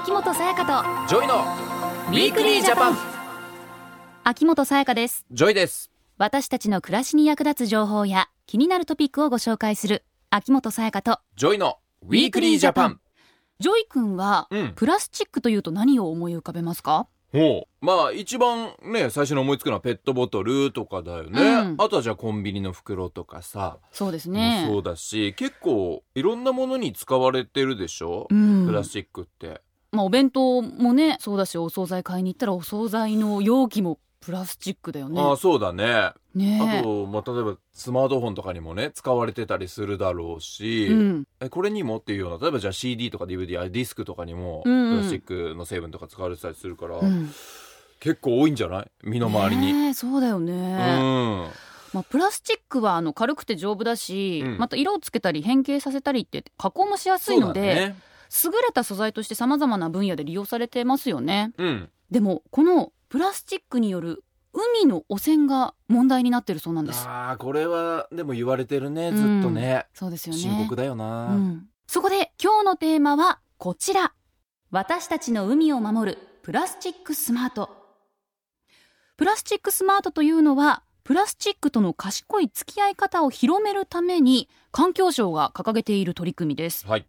秋元才加 JOYの Weekly Japan。と秋元才加です。 JOYです。私たちの暮らしに役立つ情報や気になるトピックをご紹介する秋元才加と JOYの Weekly Japan。 JOY君は、うん。プラスチックというと何を思い浮かべますか？ほう。まあ一番ね最初に思いつくのはペットボトルとかだよね、うん。あとはじゃあコンビニの袋とかさ、そうですね。もそうだし結構いろんなものに使われてるでしょ、うん。プラスチックってまあ、お弁当もねそうだしお惣菜買いに行ったらお惣菜の容器もプラスチックだよね。ああそうだね。ねあと、まあ、例えばスマートフォンとかにもね使われてたりするだろうし、うん。えこれにもっていうような例えばじゃあ CD とか DVD あディスクとかにもプラスチックの成分とか使われてたりするから、うん。結構多いんじゃない？身の回りに、ねえそうだよね、うん。まあ、プラスチックはあの軽くて丈夫だし、うん。また色をつけたり変形させたりって加工もしやすいので、そうだね優れた素材としてさまざまな分野で利用されてますよね。うん。でもこのプラスチックによる海の汚染が問題になってるそうなんです。ああこれはでも言われてるねずっとね、そうですよね。深刻だよな、うん、そこで今日のテーマはこちら。私たちの海を守るプラスチックスマート。プラスチックスマートというのはプラスチックとの賢い付き合い方を広めるために環境省が掲げている取り組みです、はい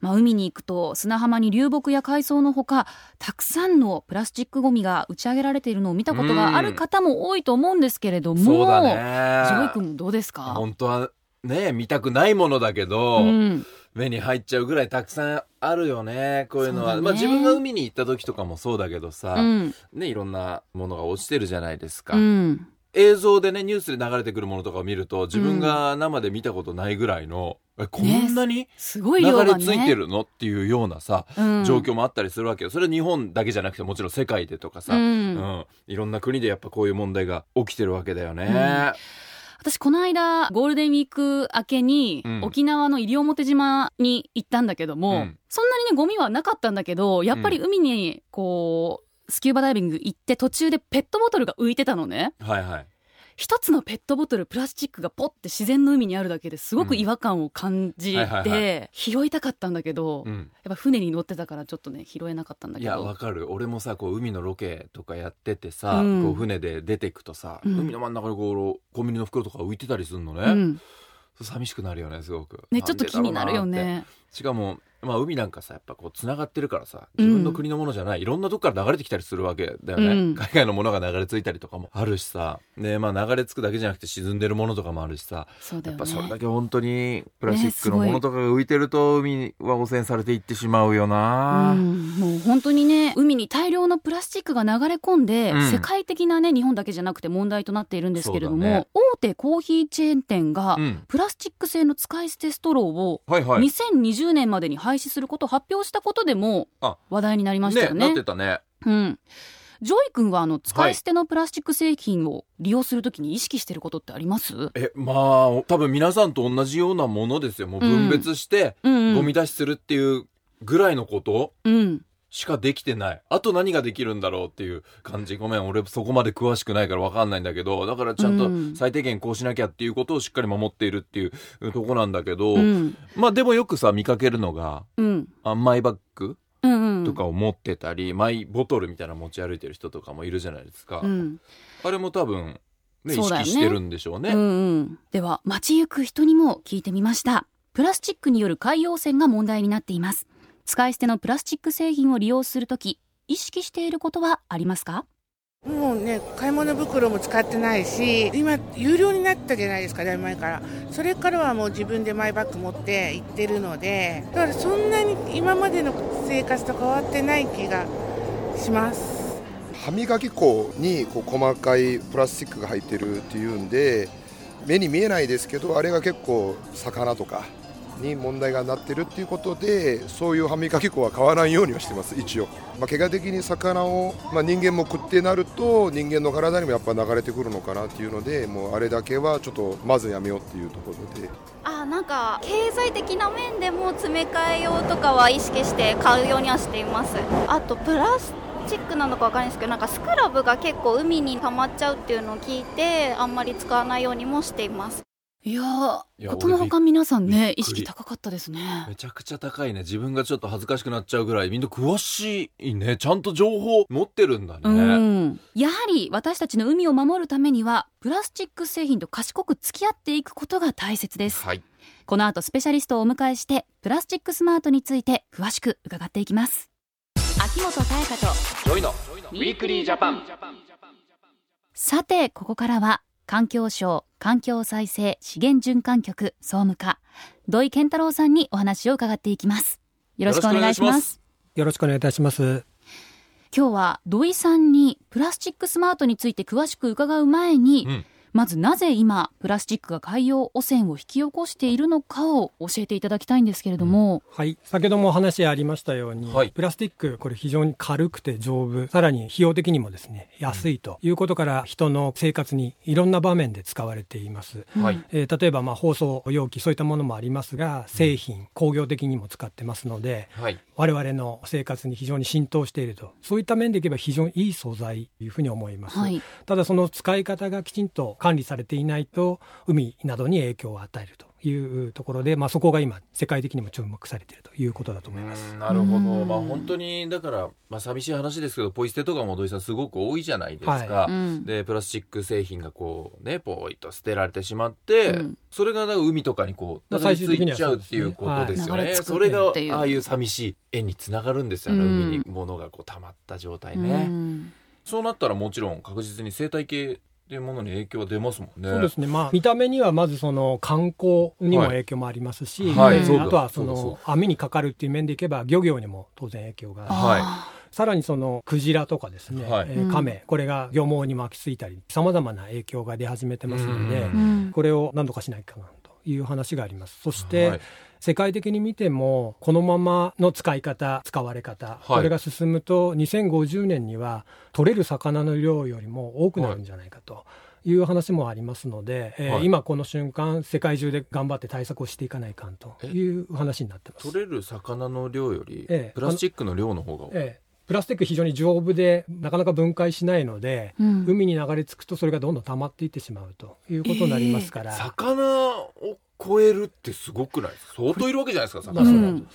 まあ、海に行くと砂浜に流木や海藻のほかたくさんのプラスチックごみが打ち上げられているのを見たことがある方も多いと思うんですけれども、そうだジねョイ君もどうですか、本当はね見たくないものだけど、うん、目に入っちゃうぐらいたくさんあるよねこういうのは、ね。まあ自分が海に行った時とかもそうだけどさ、うん。ねいろんなものが落ちてるじゃないですか、うん映像でねニュースで流れてくるものとかを見ると自分が生で見たことないぐらいの、えこんなにすごい流れ着いてるのっていうようなさ、うん。状況もあったりするわけよ。それは日本だけじゃなくてもちろん世界でとかさ、うん。うん。いろんな国でやっぱこういう問題が起きてるわけだよね。私この間ゴールデンウィーク明けにうん。沖縄の西表島に行ったんだけども、うん。そんなにねゴミはなかったんだけどやっぱり海にこうスキューバダイビング行って途中でペットボトルが浮いてたのね。はいはい。一つのペットボトルプラスチックがポッて自然の海にあるだけですごく違和感を感じて拾いたかったんだけど、やっうん、ぱ船に乗ってたからちょっとね拾えなかったんだいけど。やわかる。俺もさこう海のロケとかやっててさ、うん。こう船で出てくとさ、うん。海の真ん中にこうコンビニの袋とか浮いてたりするのね、うん。寂しくなるよねすごく。ねちょっと気になるよね。て。しかもまあ海なんかさやっぱこうつながってるからさ自分の国のものじゃない、いろんなとこから流れてきたりするわけだよね、うん。海外のものが流れ着いたりとかもあるしさ。でまあ流れ着くだけじゃなくて沈んでるものとかもあるしさ。そうだよやっぱそれだねけ本当にプラスチックのものとかが浮いてると海は汚染されていってしまうよな、うん、もう本当にね海に大量のプラスチックが流れ込んで、うん。世界的なね日本だけじゃなくて問題となっているんですけれども、ね。大手コーヒーチェーン店が、うん。プラスチック製の使い捨てストローをはいはい。2020年までに廃止することを発表したことでもあ話題になりましたよね。なってたね。うん。 JOY君はあの使い捨てのプラスチック製品を利用するときに意識してることってあります、えまあ多分皆さんと同じようなものですよ。もう分別してゴミ出しするっていうぐらいのこと？うんしかできてない。あと何ができるんだろうっていう感じ。ごめん俺そこまで詳しくないから分かんないんだけど。だからちゃんとうん。最低限こうしなきゃっていうことをしっかり守っているっていうとこなんだけど、うん。まあでもよくさ見かけるのがうん。あマイバッグとかを持ってたり、マイボトルみたいなの持ち歩いてる人とかもいるじゃないですか、うん。あれも多分、ね、意識してるんでしょうね。うんうん、では街行く人にも聞いてみました。プラスチックによる海洋汚染が問題になっています使い捨てのプラスチック製品を利用するとき意識していることはありますか？もうね、買い物袋も使ってないし、今、有料になったじゃないですか、だいぶ前から。それからはもう自分でマイバッグ持って行ってるので、だからそんなに今までの生活と変わってない気がします。歯磨き粉にこう細かいプラスチックが入ってるっていうんで目に見えないですけどあれが結構魚とかに問題がなってるっていうことでそういう歯磨き粉は買わないようにはしてます一応、まあ、怪我的に魚を、まあ、人間も食ってなると人間の体にもやっぱ流れてくるのかなっていうのでもうあれだけはちょっとまずやめようっていうところで。あなんか経済的な面でも詰め替え用とかは意識して買うようにはしています。あとプラスチックなのかわかんないですけどなんかスクラブが結構海に溜まっちゃうっていうのを聞いてあんまり使わないようにもしています。いやーいやことのほか皆さんね意識高かったですね。めちゃくちゃ高いね。自分がちょっと恥ずかしくなっちゃうぐらい。みんな詳しいね。ちゃんと情報持ってるんだね、うん、やはり私たちの海を守るためにはプラスチック製品と賢く付き合っていくことが大切です。はい。この後スペシャリストをお迎えしてプラスチックスマートについて詳しく伺っていきます。秋元才加と JOYの。 Weekly Japanさてここからは環境省環境再生資源循環局総務課土井健太郎さんにお話を伺っていきます。よろしくお願いします。よろしくお願いいたします。今日は土井さんにプラスチックスマートについて詳しく伺う前に、うんまずなぜ今プラスチックが海洋汚染を引き起こしているのかを教えていただきたいんですけれども、はい。先ほどもお話ありましたように、はいプラスチック、これ非常に軽くて丈夫、さらに費用的にもですね、安いということから、人の生活にいろんな場面で使われています。はいえー例えば、まあ、包装容器、そういったものもありますが、製品、工業的にも使ってますので、はい我々の生活に非常に浸透していると。そういった面でいけば非常にいい素材というふうに思います。はいただその使い方がきちんと管理されていないと海などに影響を与えるというところで、まあ、そこが今世界的にも注目されているということだと思います。うんなるほど。うん。まあ本当にだから、まあ、寂しい話ですけどポイ捨てとかも土井さんすごく多いじゃないですか、はうん。でプラスチック製品がこうねポイと捨てられてしまって、うん。それがなんか海とかにこうまあたどり着いちゃうっていうことですよね。はい。それがああいう寂しい絵につながるんですよね、うん。海に物がこう溜まった状態うね、ん。そうなったらもちろん確実に生態系っていうものに影響は出ますもんね。そうですね、まあ、見た目にはまずその観光にも影響もありますし、えーはい。そうだ。あとはその網にかかるっていう面でいけば漁業にも当然影響があるはい。あさらにそのクジラとかですね、はい。えーカメ、これが漁網に巻きついたりさまざまな影響が出始めてますので、これを何とかしないかなという話があります。そして、はい世界的に見てもこのままの使い方使われ方、これが進むと2050年には取れる魚の量よりも多くなるんじゃないかと。いう話もありますので、えーはい。今この瞬間世界中で頑張って対策をしていかないかんという話になってます。取れる魚の量よりええ。プラスチックの量の方が多い、えープラスチック非常に丈夫でなかなか分解しないので、うん。海に流れ着くとそれがどんどん溜まっていってしまうということになりますから、魚を超えるってすごくないですか？相当いるわけじゃないですかまあ魚、うん。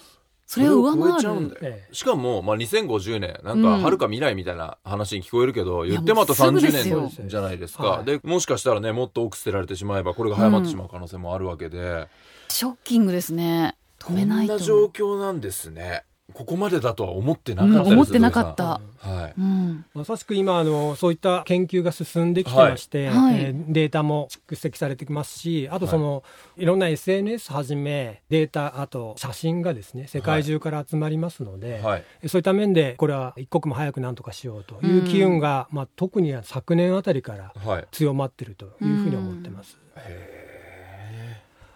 それを上回る。ちゃうんだよええしかも、まあ、2050年なんうん。かはるか未来みたいな話に聞こえるけど、いや言ってもあともうすぐ30ですよ。年じゃないですか。はいでもしかしたらねもっと多く捨てられてしまえばこれが早まってしまう可能性もあるわけで、ショッキングですね。止こめないと。んな状況なんですねここまでだとは思ってなかうんったです、思ってなかった、まさしく今あのそういった研究が進んできてまして、はいはい。えーデータも蓄積されてきますしあとその、い、ろんな SNS はじめデータあと写真がですね世界中から集まりますので、はい。そういった面でこれは一刻も早く何とかしようという機運が、まあ、特に昨年あたりからはい。強まってるというふうに思ってます。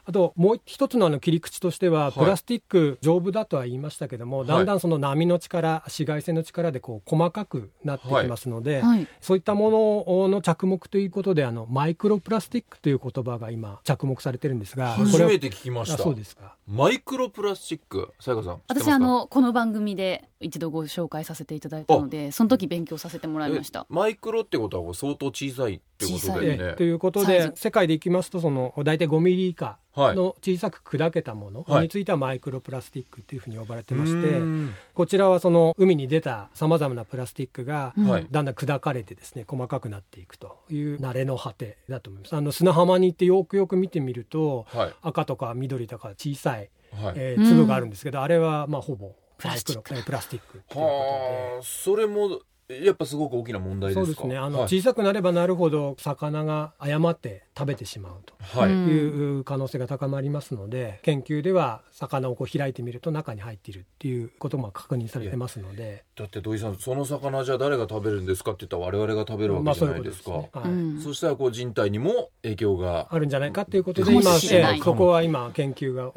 あともう一つのあの切り口としては、い。プラスチック丈夫だとは言いましたけども、い。だんだんその波の力紫外線の力でこう細かくなってきますので、はい。そういったものの着目ということであのマイクロプラスチックという言葉が今着目されてるんですが初めて聞きましあたそうですか。マイクロプラスチックさやかさん私あのこの番組で一度ご紹介させていただいたのでその時勉強させてもらいました。えマイクロってことは相当小さいってことだよえねえということで世界でいきますとその大体5ミリ以下はい。の小さく砕けたものはい。についてはマイクロプラスチックというふうに呼ばれてまして、うん。こちらはその海に出たさまざまなプラスチックがだんだん砕かれてですね細かくなっていくという慣れの果てだと思います。あの砂浜に行ってよくよく見てみるとはい。赤とか緑とか小さい、はい。うんえー粒があるんですけど、あれはまあほぼプラスチックプラスチック。というはこあそれもやっぱすごく大きな問題ですか？とでそうですね。あの、はい。小さくなればなるほど魚が誤って食べてしまうとはい、う可能性が高まりますので研究では魚をこう開いてみると中に入っているっていうことも確認されてますので。だって土井さんその魚じゃあ誰が食べるんですかって言ったら我々が食べるわけじゃないですか、まあそはいうん。そしたらこう人体にも影響があるんじゃないかということで今、えーそこは今研究が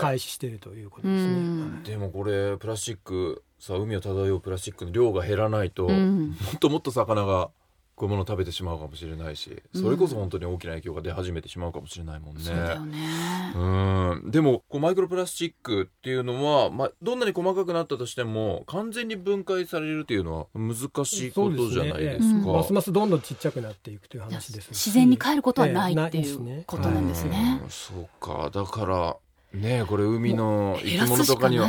開始しているということうですね。ん。でもこれプラスチックさ海を漂うプラスチックの量が減らないと、うん。もっともっと魚がこういうものを食べてしまうかもしれないしそれこそ本当に大きな影響が出始めてしまうかもしれないもんね。そうん。でもこうマイクロプラスチックっていうのは、まあ、どんなに細かくなったとしても完全に分解されるっていうのは難しいことじゃないですか。そうね。ええますますどんどんちっちゃくなっていくという話ですし自然に帰ることはないええっていうことなんですね。うん。そうか。だからねこれ海の生き物とかには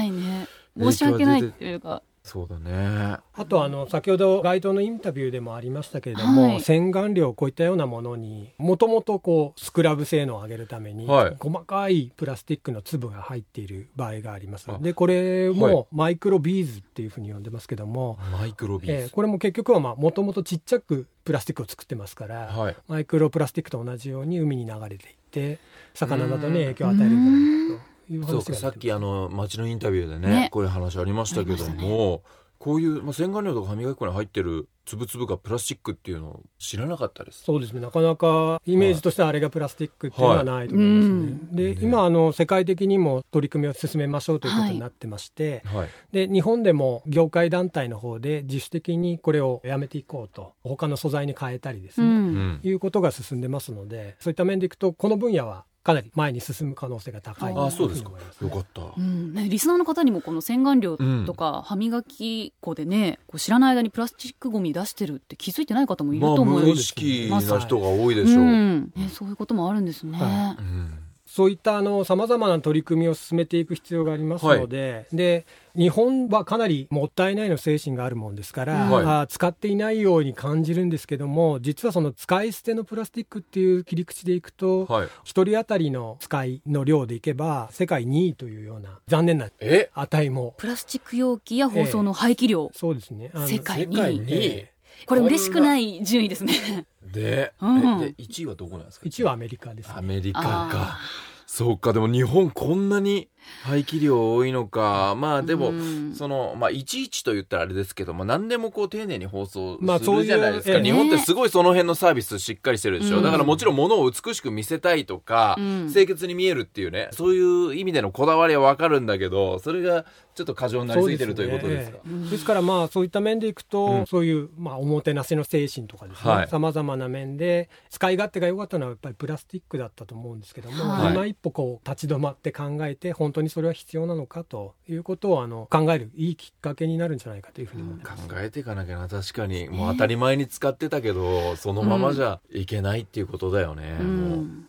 申し訳ないっていうか。そうだね。あとあの先ほど街頭のインタビューでもありましたけれども、はい。洗顔料こういったようなものにもともとこうスクラブ性能を上げるために、はい。細かいプラスチックの粒が入っている場合があります。あでこれはい。もマイクロビーズっていうふうに呼んでますけども、マイクロビーズ、えーこれも結局はもともとちっちゃくプラスチックを作ってますから、はい。マイクロプラスチックと同じように海に流れていって魚などに影響を与えるんじゃないかという話がそうかさっきあの街のインタビューでねね。こういう話ありましたけども、こういう、まあ、洗顔料とか歯磨き粉に入ってる粒々がプラスチックっていうのを知らなかったです。そうですね。なかなかイメージとしてはあれがプラスチックっていうのはないと思いますね。はい。で、ね今あの世界的にも取り組みを進めましょうということになってまして、はい、で日本でも業界団体の方で自主的にこれをやめていこうと他の素材に変えたりですうね、うんん、いうことが進んでますのでそういった面でいくとこの分野はかなり前に進む可能性が高い。ああそうですか。よかった。うん。ね、リスナーの方にもこの洗顔料とか歯磨き粉でね、こう知らない間にプラスチックごみ出してるって気づいてない方もいるまあと思うよ、無意識な人が多いでしょう。うん。ね、そういうこともあるんですね。はうんそういったあの様々な取り組みを進めていく必要がありますので、で日本はかなりもったいないの精神があるもんですから、はい。あ使っていないように感じるんですけども、実はその使い捨てのプラスチックっていう切り口でいくと、はい、一人当たりの使いの量でいけば、世界2位というような残念なえ？値も、プラスチック容器や包装の廃棄量、そうですね。世界に。世界に？えこれ嬉しくない順位ですね。で,、うんえで1位はどこなんですか？1位はアメリカですね。アメリカあか。そうか、でも日本こんなに排気量多いのか。まあでも、うんその、まあ11と言ったらあれですけど、まあ何でもこう丁寧に放送すまあそういうるじゃないですか。ええ日本ってすごいその辺のサービスしっかりしてるでしょ。うんだからもちろん物を美しく見せたいとか、うん。清潔に見えるっていうね、そういう意味でのこだわりはわかるんだけど、それがちょっと過剰になりすぎてるということですか？ええですからまあそういった面でいくと、うん。そういうまあおもてなしの精神とかですね、はい。さまざまな面で使い勝手が良かったのはやっぱりプラスチックだったと思うんですけども、はい。今一歩こう立ち止まって考えて本当にそれは必要なのかということをあの考えるいいきっかけになるんじゃないかというふうに思い考ます。えていかなきゃな確かに。もう当たり前に使ってたけどそのままじゃいけないっていうことだよね、うん。もう、うん。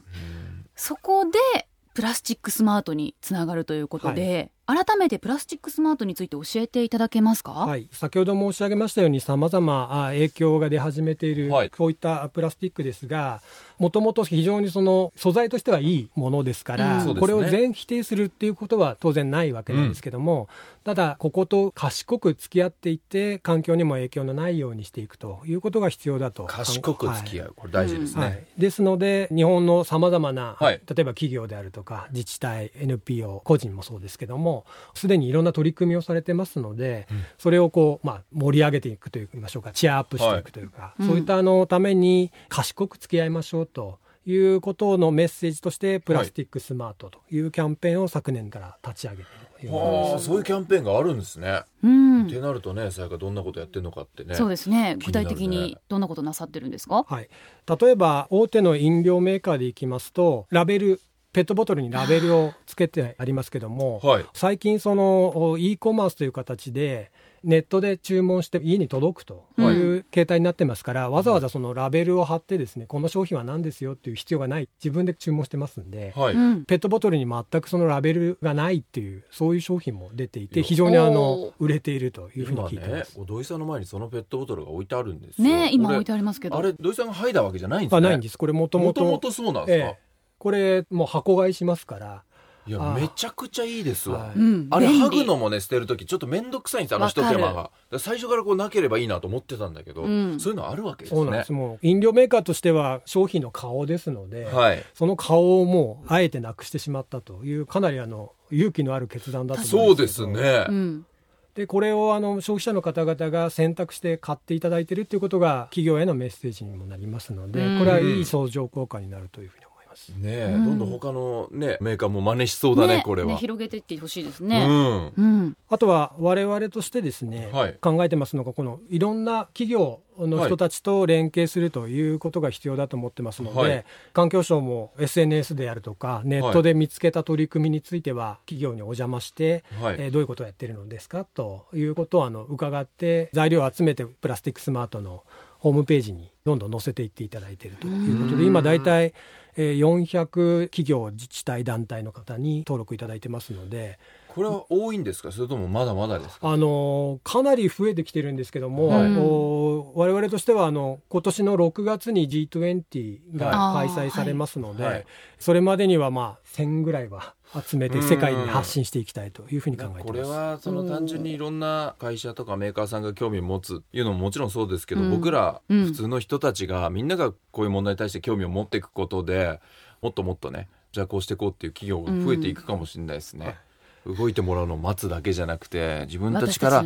そこでプラスチックスマートにつながるということで、改めてプラスチックスマートについて教えていただけますか、はい、先ほど申し上げましたようにさまざま影響が出始めている、はい。そういったプラスチックですがもともと非常にその素材としてはいいものですから、うん。これを全否定するっていうことは当然ないわけなんですけども、ただここと賢く付き合っていって環境にも影響のないようにしていくということが必要だと。賢く付き合う、これ大事ですね、はい、ですので日本のさまざまな、はい。例えば企業であるとか自治体 NPO 個人もそうですけどもすでにいろんな取り組みをされてますので、それをこう、まあ、盛り上げていくといいましょうか。チアアップしていくというか、はい。そういったあのために賢く付き合いましょうと。いうことのメッセージとしてプラスチックスマートというキャンペーンを昨年から立ち上げているというはあそういうキャンペーンがあるんですね、うん。ってなるとねさやかどんなことやってるのかってね。そうですね。ね。体的にどんなことなさってるんですか？はい、例えば大手の飲料メーカーでいきますとラベルペットボトルにラベルをつけてありますけども、はい。最近その e コマースという形でネットで注文して家に届くという形態になってますから、わざわざそのラベルを貼ってですねこの商品は何ですよっていう必要がない。自分で注文してますんで、はい、うん。ペットボトルに全くそのラベルがないっていうそういう商品も出ていて非常にあおのー。売れているというふうに今聞いてます。ね土井さんの前にそのペットボトルが置いてあるんですね今置いてあります。けどあれ土井さんが剥いだわけじゃないんですねあないんですこれもともともともとそうなんですか、ええこれもう箱買いしますから。いやあめちゃくちゃいいですわ、はい。うんあれ剥ぐのもね捨てる時ちょっと面倒くさいんですあの一手間が最初からこうなければいいなと思ってたんだけど、うん。そういうのあるわけですね。そうなんです、もう飲料メーカーとしては商品の顔ですので、はい。その顔をもうあえてなくしてしまったというかなりあの勇気のある決断だと思そううんでけど。ですすね、うん。でこれをあの消費者の方々が選択して買っていただいているということが企業へのメッセージにもなりますので、うん。これはいい相乗効果になるというふうに思いますます。ねえ、うん。どんどん他のねメーカーも真似しそうだねこれは、広げていってほしいですうね。んうん。あとは我々としてですね、はい。考えてますのがこのいろんな企業の人たちと連携するということが必要だと思ってますので、はい。環境省も SNS であるとかネットで見つけた取り組みについては企業にお邪魔して、はい。えーどういうことをやってるのですかということをあの伺って材料を集めてプラスティックスマートのホームページにどんどん載せていっていただいているということで今大体えー400企業自治体団体の方に登録いただいてますのでこれは多いんですか？それともまだまだですか？あのかなり増えてきてるんですけども、はい。お我々としてはあの今年の6月に G20 が開催されますので、はい。はいそれまでにはまあ1000ぐらいは集めうん。て世界に発信していきたいというふうに考えてます。これはその単純にいろんな会社とかメーカーさんが興味を持つっていうのももちろんそうですけど、うん。僕らうん。普通の人たちがみんながこういう問題に対して興味を持っていくことでもっともっとねじゃあこうしていこうっていう企業が増えていくかもしれないですね、動いてもらうのを待つだけじゃなくて自分たちから。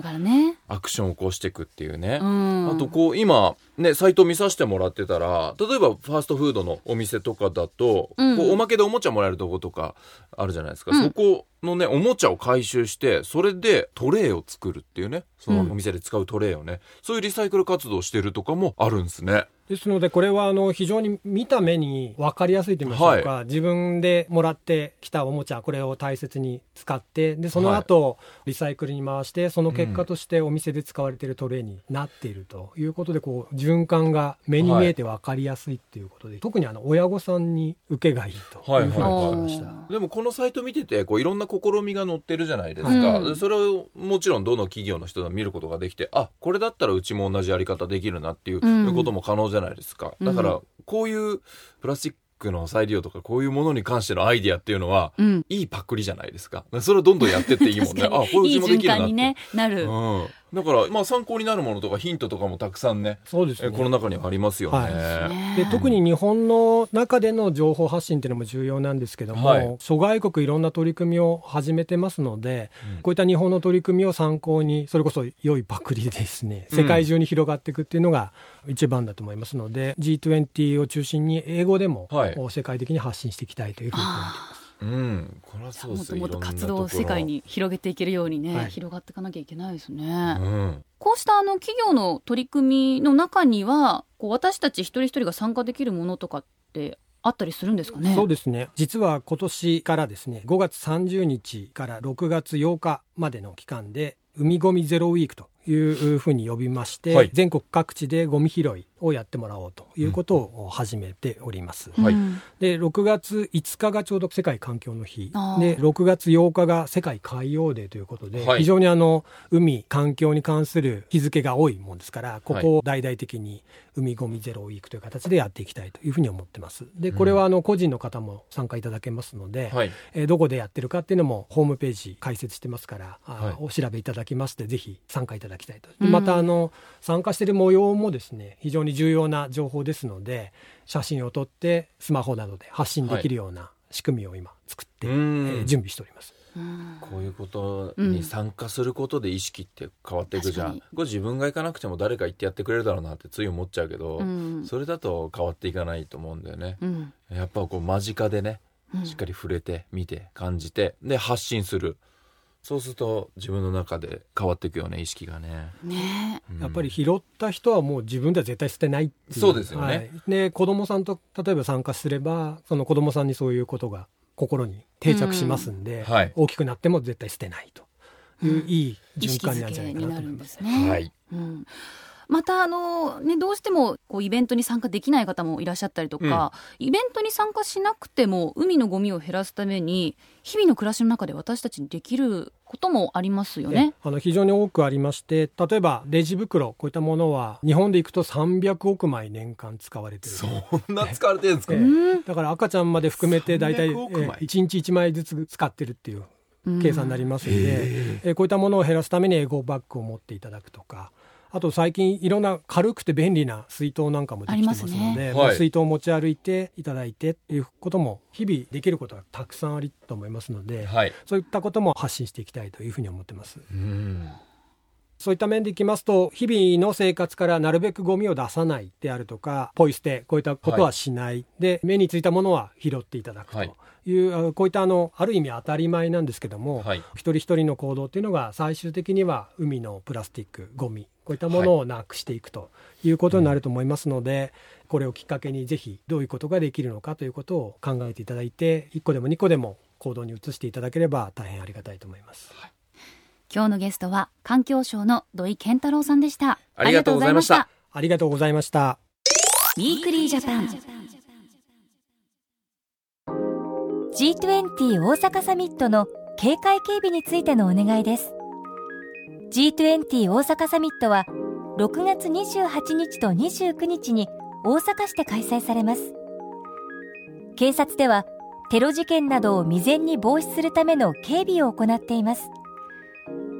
アクションを起こしていくっていうね、うん。あとこう今ねサイト見させてもらってたら例えばファーストフードのお店とかだと、うん。こうおまけでおもちゃもらえるとことかあるじゃないですか、うん。そこのねおもちゃを回収してそれでトレイを作るっていうね。そのうん。お店で使うトレイをね、そういうリサイクル活動をしてるとかもあるんですね。ですのでこれはあの非常に見た目に分かりやすいと言いましょうか、自分でもらってきたおもちゃこれを大切に使ってでその後、リサイクルに回してその結果としてお店で使われているトレイになっているということでこう循環が目に見えて分かりやすいっていうことで、特にあの親御さんに受けがいいというふうにました。はいでもこのサイト見ててこういろんな試みが載ってるじゃないですか、うん。でそれをもちろんどの企業の人が見ることができてあこれだったらうちも同じやり方できるなっていううん。ことも可能じゃないですか、うん。だからこういうプラスチックの再利用とかこういうものに関してのアイディアっていうのは、うん。いいパクリじゃないですか。それをどんどんやってっていいもんね。あこれうちもでいい循きるなって。環にね、なる。うん、だからまあ参考になるものとかヒントとかもたくさんねそうですね。えこの中にはありますよね、はい。ねで特に日本の中での情報発信っていうのも重要なんですけども、はい。諸外国いろんな取り組みを始めてますので、うん。こういった日本の取り組みを参考にそれこそ良いパクリでですね。うん。世界中に広がっていくっていうのが一番だと思いますので、G20 を中心に英語でも、はい。世界的に発信していきたいというふうに考えています。うん、これはそうですもっともっと活動を世界に広げていけるようにね、はい。広がっていかなきゃいけないですね。うん。こうしたあの企業の取り組みの中には、こう私たち一人一人が参加できるものとかってあったりするんですかね？そうですね。実は今年からですね5月30日から6月8日までの期間で海ごみゼロウィークというふうに呼びまして、はい。全国各地でゴミ拾いをやってもらおうということを始めております。はい。うん。で6月5日がちょうど世界環境の日。で6月8日が世界海洋デーということで、はい。非常にあの海環境に関する日付が多いもんですからここを大々的に海ごみゼロウィークという形でやっていきたいというふうに思ってます。でこれはあの個人の方も参加いただけますので、はい。えーどこでやってるかっていうのもホームページ開設してますから、あーはい。お調べいただきましてぜひ参加いただきたいと、うん。またあの参加している模様もですね非常に重要な情報ですので写真を撮ってスマホなどで発信できるような仕組みを今作って、うえんー準備しております。うん。こういうことに参加することで意識って変わっていくじゃん、確かこれ自分が行かなくても誰か行ってやってくれるだろうなってつい思っちゃうけど、うん。それだと変わっていかないと思うんだよね、うん。やっぱこう間近でねうん。しっかり触れて見て感じてで発信するそうすると自分の中で変わっていくよね意識がね、ね。うん。やっぱり拾った人はもう自分では絶対捨てないっていう。そうですよね。はい。で子供さんと例えば参加すればその子供さんにそういうことが心に定着しますんで、うん。はい。大きくなっても絶対捨てないという、うん。いい意識づ循環なんじゃなけになるいかなと思いま。んですすね。はい。うんまたあの、ね、どうしてもこうイベントに参加できない方もいらっしゃったりとか、イベントに参加しなくても海のゴミを減らすために日々の暮らしの中で私たちにできることもありますよね。あの非常に多くありまして例えばレジ袋こういったものは日本でいくと300億枚年間使われてる。そんな使われてるんですか、えだから赤ちゃんまで含めて大体、え300億枚1日1枚ずつ使ってるっていううん計算になりますので、え。ーこういったものを減らすためにエゴバッグを持っていただくとかあと最近いろんな軽くて便利な水筒なんかもできてますので、ねはいまあ水筒を持ち歩いていただいてっていうことも日々できることがたくさんあると思いますので、はい、そういったことも発信していきたいというふうに思ってます。うん。そういった面でいきますと、日々の生活からなるべくゴミを出さないであるとか、ポイ捨て、こういったことはしない、はい、で、目についたものは拾っていただくと。はい。いう、こういったあのある意味当たり前なんですけども、はい、一人一人の行動っていうのが最終的には海のプラスチックゴミこういったものをなくしていくということになると思いますので、はいこれをきっかけにぜひどういうことができるのかということを考えていただいて1個でも2個でも行動に移していただければ大変ありがたいと思います。はい。今日のゲストは環境省の土井健太郎さんでした。ありがとうございました。ありがとうございました。ウィークリージャパン。G20 大阪サミットの警戒警備についてのお願いです G20 大阪サミットは6月28日と29日に大阪市で開催されます。警察ではテロ事件などを未然に防止するための警備を行っています。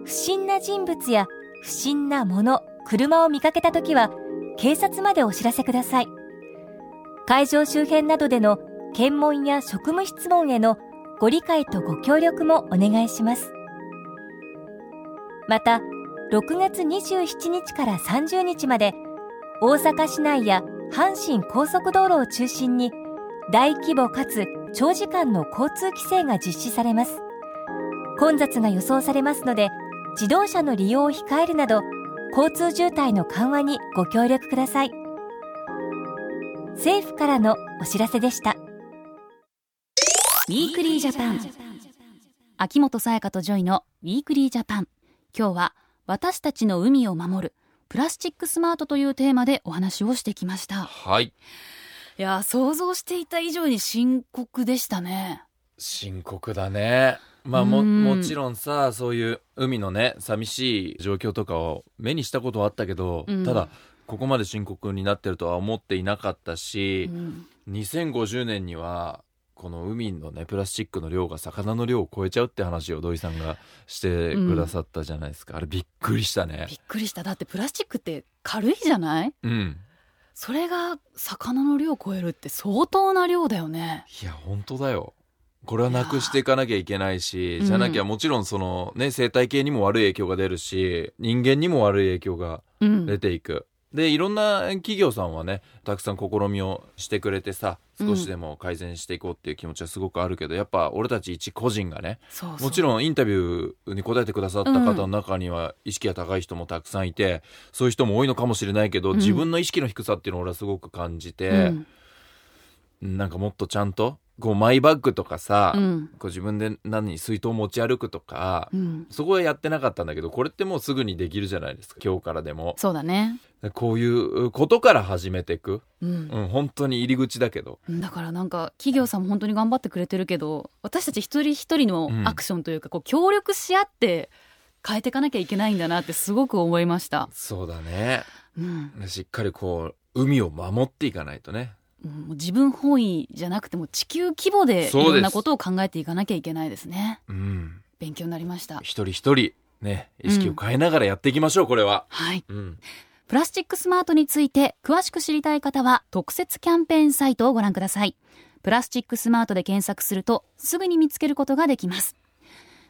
不審な人物や不審な物車を見かけた時は警察までお知らせください。会場周辺などでの検問や職務質問へのご理解とご協力もお願いします。また6月27日から30日まで大阪市内や阪神高速道路を中心に大規模かつ長時間の交通規制が実施されます。混雑が予想されますので自動車の利用を控えるなど交通渋滞の緩和にご協力ください。政府からのお知らせでした。 Weekly Japan。秋元才加と JOYの Weekly Japan。今日は私たちの海を守るプラスチックスマートというテーマでお話をしてきました。はい。いや想像していた以上に深刻でしたね。深刻だね。まあももちろんさそういう海のね寂しい状況とかを目にしたことはあったけど、うん、ただここまで深刻になってるとは思っていなかったし、うん、2050年にはこの海のねプラスチックの量が魚の量を超えちゃうって話を土井さんがしてくださったじゃないですか、うん、あれびっくりしたね。びっくりした。だってプラスチックって軽いじゃない？うん。それが魚の量を超えるって相当な量だよね。いや本当だよ。これはなくしていかなきゃいけないしじゃなきゃもちろんそのね生態系にも悪い影響が出るし人間にも悪い影響が出ていく、でいろんな企業さんはねたくさん試みをしてくれてさ少しでも改善していこうっていう気持ちはすごくあるけど、うん、やっぱ俺たち一個人がねもちろんインタビューに答えてくださった方の中には意識が高い人もたくさんいて、うん、そういう人も多いのかもしれないけど、うん、自分の意識の低さっていうのを俺はすごく感じて、うん、なんかもっとちゃんとこうマイバッグとかさ、うん、こう自分で何水筒持ち歩くとか、うん、そこはやってなかったんだけどこれってもうすぐにできるじゃないですか今日からでも。そうだね。こういうことから始めていく、うん、うん、本当に入り口だけど。だからなんか企業さんも本当に頑張ってくれてるけど私たち一人一人のアクションというか、こう協力し合って変えていかなきゃいけないんだなってすごく思いました。そうだね、うん、しっかりこう海を守っていかないとね自分本位じゃなくても地球規模でいろんなことを考えていかなきゃいけないですね。うん、勉強になりました。一人一人ね意識を変えながらやっていきましょう、うん、これは。はい、うん。プラスチックスマートについて詳しく知りたい方は特設キャンペーンサイトをご覧ください。プラスチックスマートで検索するとすぐに見つけることができます。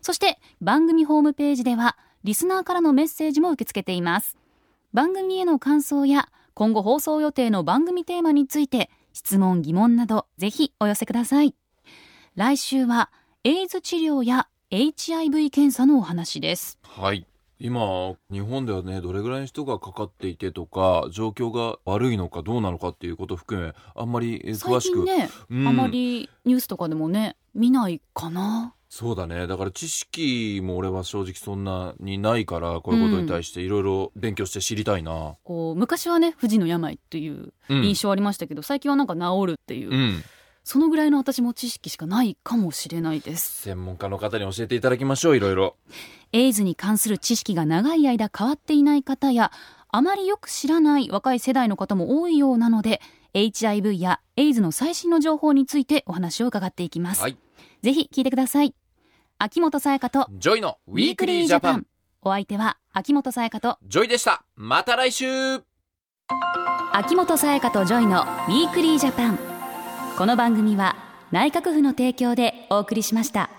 そして番組ホームページではリスナーからのメッセージも受け付けています。番組への感想や今後放送予定の番組テーマについて質問疑問などぜひお寄せください。来週はエイズ治療や HIV 検査のお話です。はい。今日本ではねどれぐらいの人がかかっていてとか状況が悪いのかどうなのかっていうことを含めあんまり詳しく。ね、うん、あまりニュースとかでもね見ないかなそうだね。だから知識も俺は正直そんなにないからこういうことに対していろいろ勉強して知りたいな、うん、こう昔はね不治の病っていう印象ありましたけど、うん、最近はなんか治るっていう、うん、そのぐらいの私も知識しかないかもしれないです。専門家の方に教えていただきましょういろいろ。エイズに関する知識が長い間変わっていない方やあまりよく知らない若い世代の方も多いようなので HIV やエイズの最新の情報についてお話を伺っていきます、はい、ぜひ聞いてください秋元才加とジョイの Weekly Japan。お相手は秋元才加と JOYでした。また来週。秋元才加と JOYのウィークリージャパン。この番組は内閣府の提供でお送りしました。